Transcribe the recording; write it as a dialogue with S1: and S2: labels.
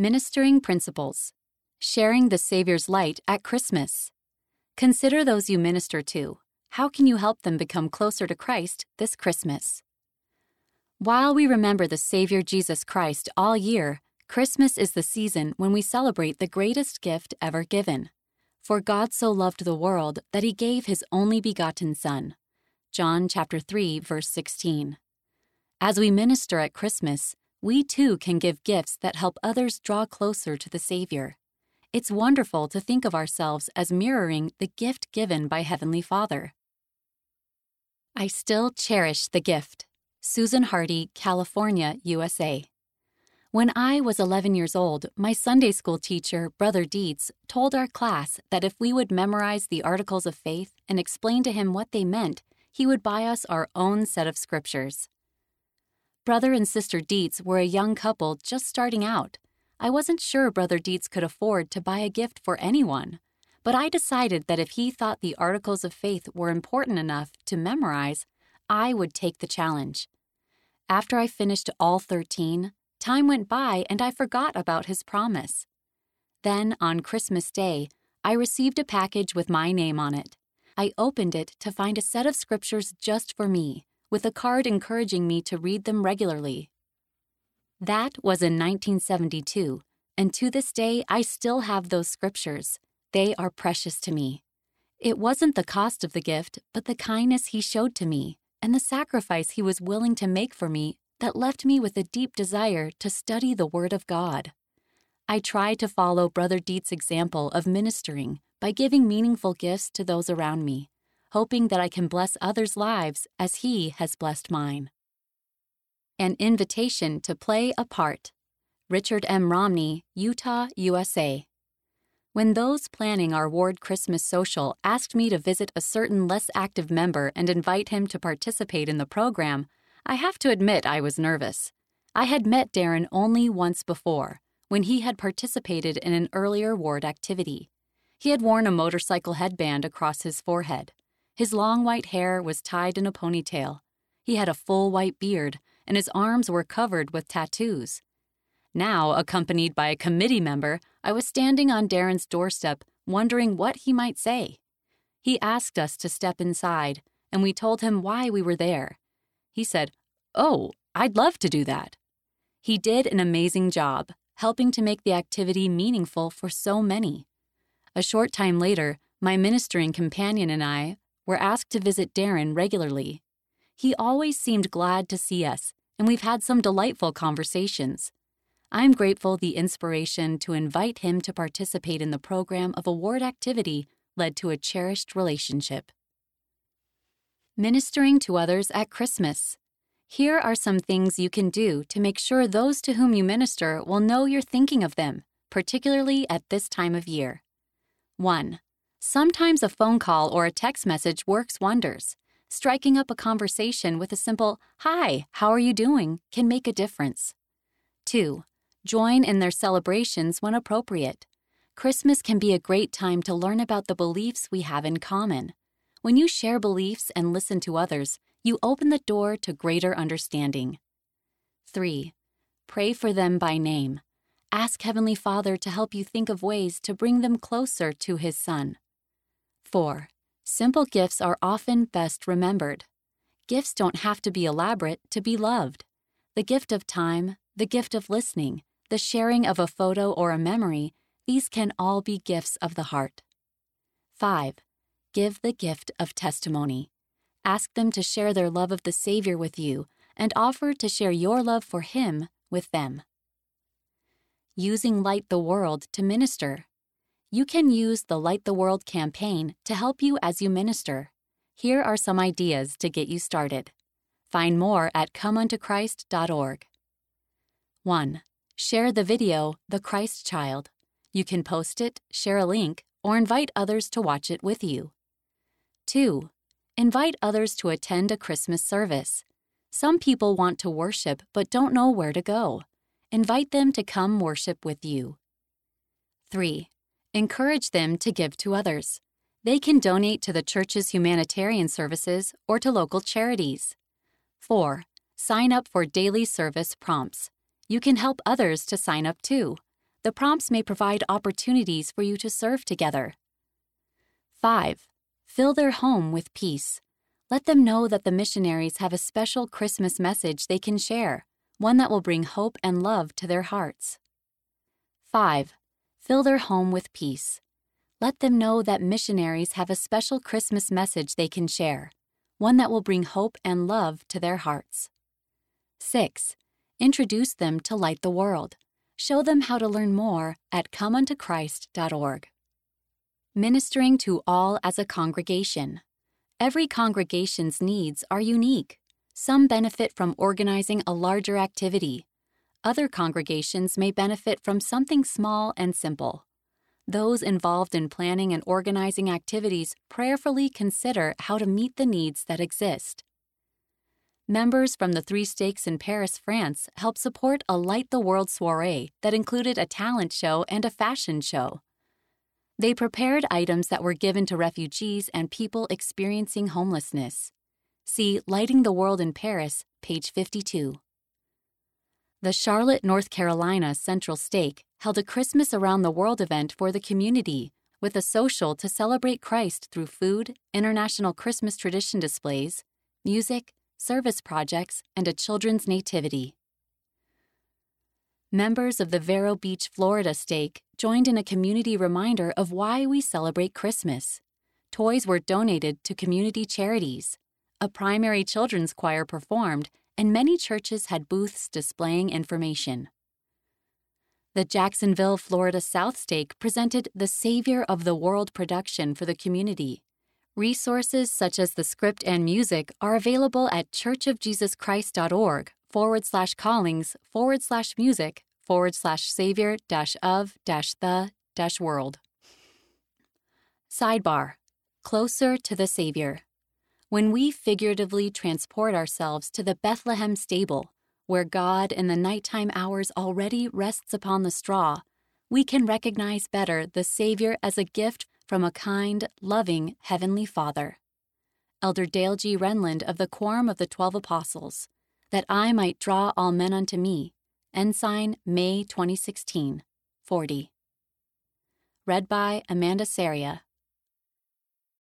S1: Ministering Principles Sharing the Savior's Light at Christmas. Consider those you minister to. How can you help them become closer to Christ this Christmas? While we remember the Savior Jesus Christ all year, Christmas is the season when we celebrate the greatest gift ever given. For God so loved the world that he gave his only begotten Son. John chapter 3 verse 16. As we minister at Christmas, we too can give gifts that help others draw closer to the Savior. It's wonderful to think of ourselves as mirroring the gift given by Heavenly Father. I still cherish the gift. Susan Hardy, California, USA. When I was 11 years old, my Sunday school teacher, Brother Dietz, told our class that if we would memorize the articles of faith and explain to him what they meant, he would buy us our own set of scriptures. Brother and Sister Dietz were a young couple just starting out. I wasn't sure Brother Dietz could afford to buy a gift for anyone, but I decided that if he thought the articles of faith were important enough to memorize, I would take the challenge. After I finished all 13, time went by and I forgot about his promise. Then, on Christmas Day, I received a package with my name on it. I opened it to find a set of scriptures just for me with a card encouraging me to read them regularly. That was in 1972, and to this day I still have those scriptures. They are precious to me. It wasn't the cost of the gift, but the kindness he showed to me and the sacrifice he was willing to make for me that left me with a deep desire to study the Word of God. I try to follow Brother Dietz's example of ministering by giving meaningful gifts to those around me hoping that I can bless others' lives as He has blessed mine. An invitation to play a part. Richard M. Romney, Utah, USA. When those planning our ward Christmas social asked me to visit a certain less active member and invite him to participate in the program, I have to admit I was nervous. I had met Darren only once before, when he had participated in an earlier ward activity. He had worn a motorcycle headband across his forehead. His long white hair was tied in a ponytail. He had a full white beard, and his arms were covered with tattoos. Now, accompanied by a committee member, I was standing on Darren's doorstep, wondering what he might say. He asked us to step inside, and we told him why we were there. He said, Oh, I'd love to do that. He did an amazing job, helping to make the activity meaningful for so many. A short time later, my ministering companion and I were asked to visit Darren regularly. He always seemed glad to see us, and we've had some delightful conversations. I'm grateful the inspiration to invite him to participate in the program of award activity led to a cherished relationship. Ministering to others at Christmas. Here are some things you can do to make sure those to whom you minister will know you're thinking of them, particularly at this time of year. 1. Sometimes a phone call or a text message works wonders. Striking up a conversation with a simple, Hi, how are you doing? can make a difference. 2. Join in their celebrations when appropriate. Christmas can be a great time to learn about the beliefs we have in common. When you share beliefs and listen to others, you open the door to greater understanding. 3. Pray for them by name. Ask Heavenly Father to help you think of ways to bring them closer to His Son. 4. Simple gifts are often best remembered. Gifts don't have to be elaborate to be loved. The gift of time, the gift of listening, the sharing of a photo or a memory, these can all be gifts of the heart. 5. Give the gift of testimony. Ask them to share their love of the Savior with you and offer to share your love for Him with them. Using Light the World to minister. You can use the Light the World campaign to help you as you minister. Here are some ideas to get you started. Find more at comeuntochrist.org. 1. Share the video, The Christ Child. You can post it, share a link, or invite others to watch it with you. 2. Invite others to attend a Christmas service. Some people want to worship but don't know where to go. Invite them to come worship with you. 3. Encourage them to give to others. They can donate to the church's humanitarian services or to local charities. 4. Sign up for daily service prompts. You can help others to sign up too. the prompts may provide opportunities for you to serve together. 5. Fill their home with peace. Let them know that the missionaries have a special Christmas message they can share, one that will bring hope and love to their hearts. 5. Fill their home with peace. Let them know that missionaries have a special Christmas message they can share, one that will bring hope and love to their hearts. 6. Introduce them to Light the World. Show them how to learn more at comeuntochrist.org. Ministering to all as a congregation. Every congregation's needs are unique. Some benefit from organizing a larger activity. Other congregations may benefit from something small and simple. Those involved in planning and organizing activities prayerfully consider how to meet the needs that exist. Members from the Three Stakes in Paris, France helped support a Light the World soiree that included a talent show and a fashion show. They prepared items that were given to refugees and people experiencing homelessness. See Lighting the World in Paris, page 52. The Charlotte, North Carolina Central Stake held a Christmas Around the World event for the community with a social to celebrate Christ through food, international Christmas tradition displays, music, service projects, and a children's nativity. Members of the Vero Beach, Florida stake joined in a community reminder of why we celebrate Christmas. Toys were donated to community charities. A primary children's choir performed, and many churches had booths displaying information. The Jacksonville, Florida South Stake presented the Savior of the World production for the community. Resources such as the script and music are available at churchofjesuschrist.org forward slash callings forward slash music forward slash savior dash of dash the dash world. Sidebar Closer to the Savior. When we figuratively transport ourselves to the Bethlehem stable, where God in the nighttime hours already rests upon the straw, we can recognize better the Savior as a gift from a kind, loving Heavenly Father. Elder Dale G. Renlund of the Quorum of the Twelve Apostles that I might draw all men unto me. Ensign, May 2016, 40. Read by Amanda Saria.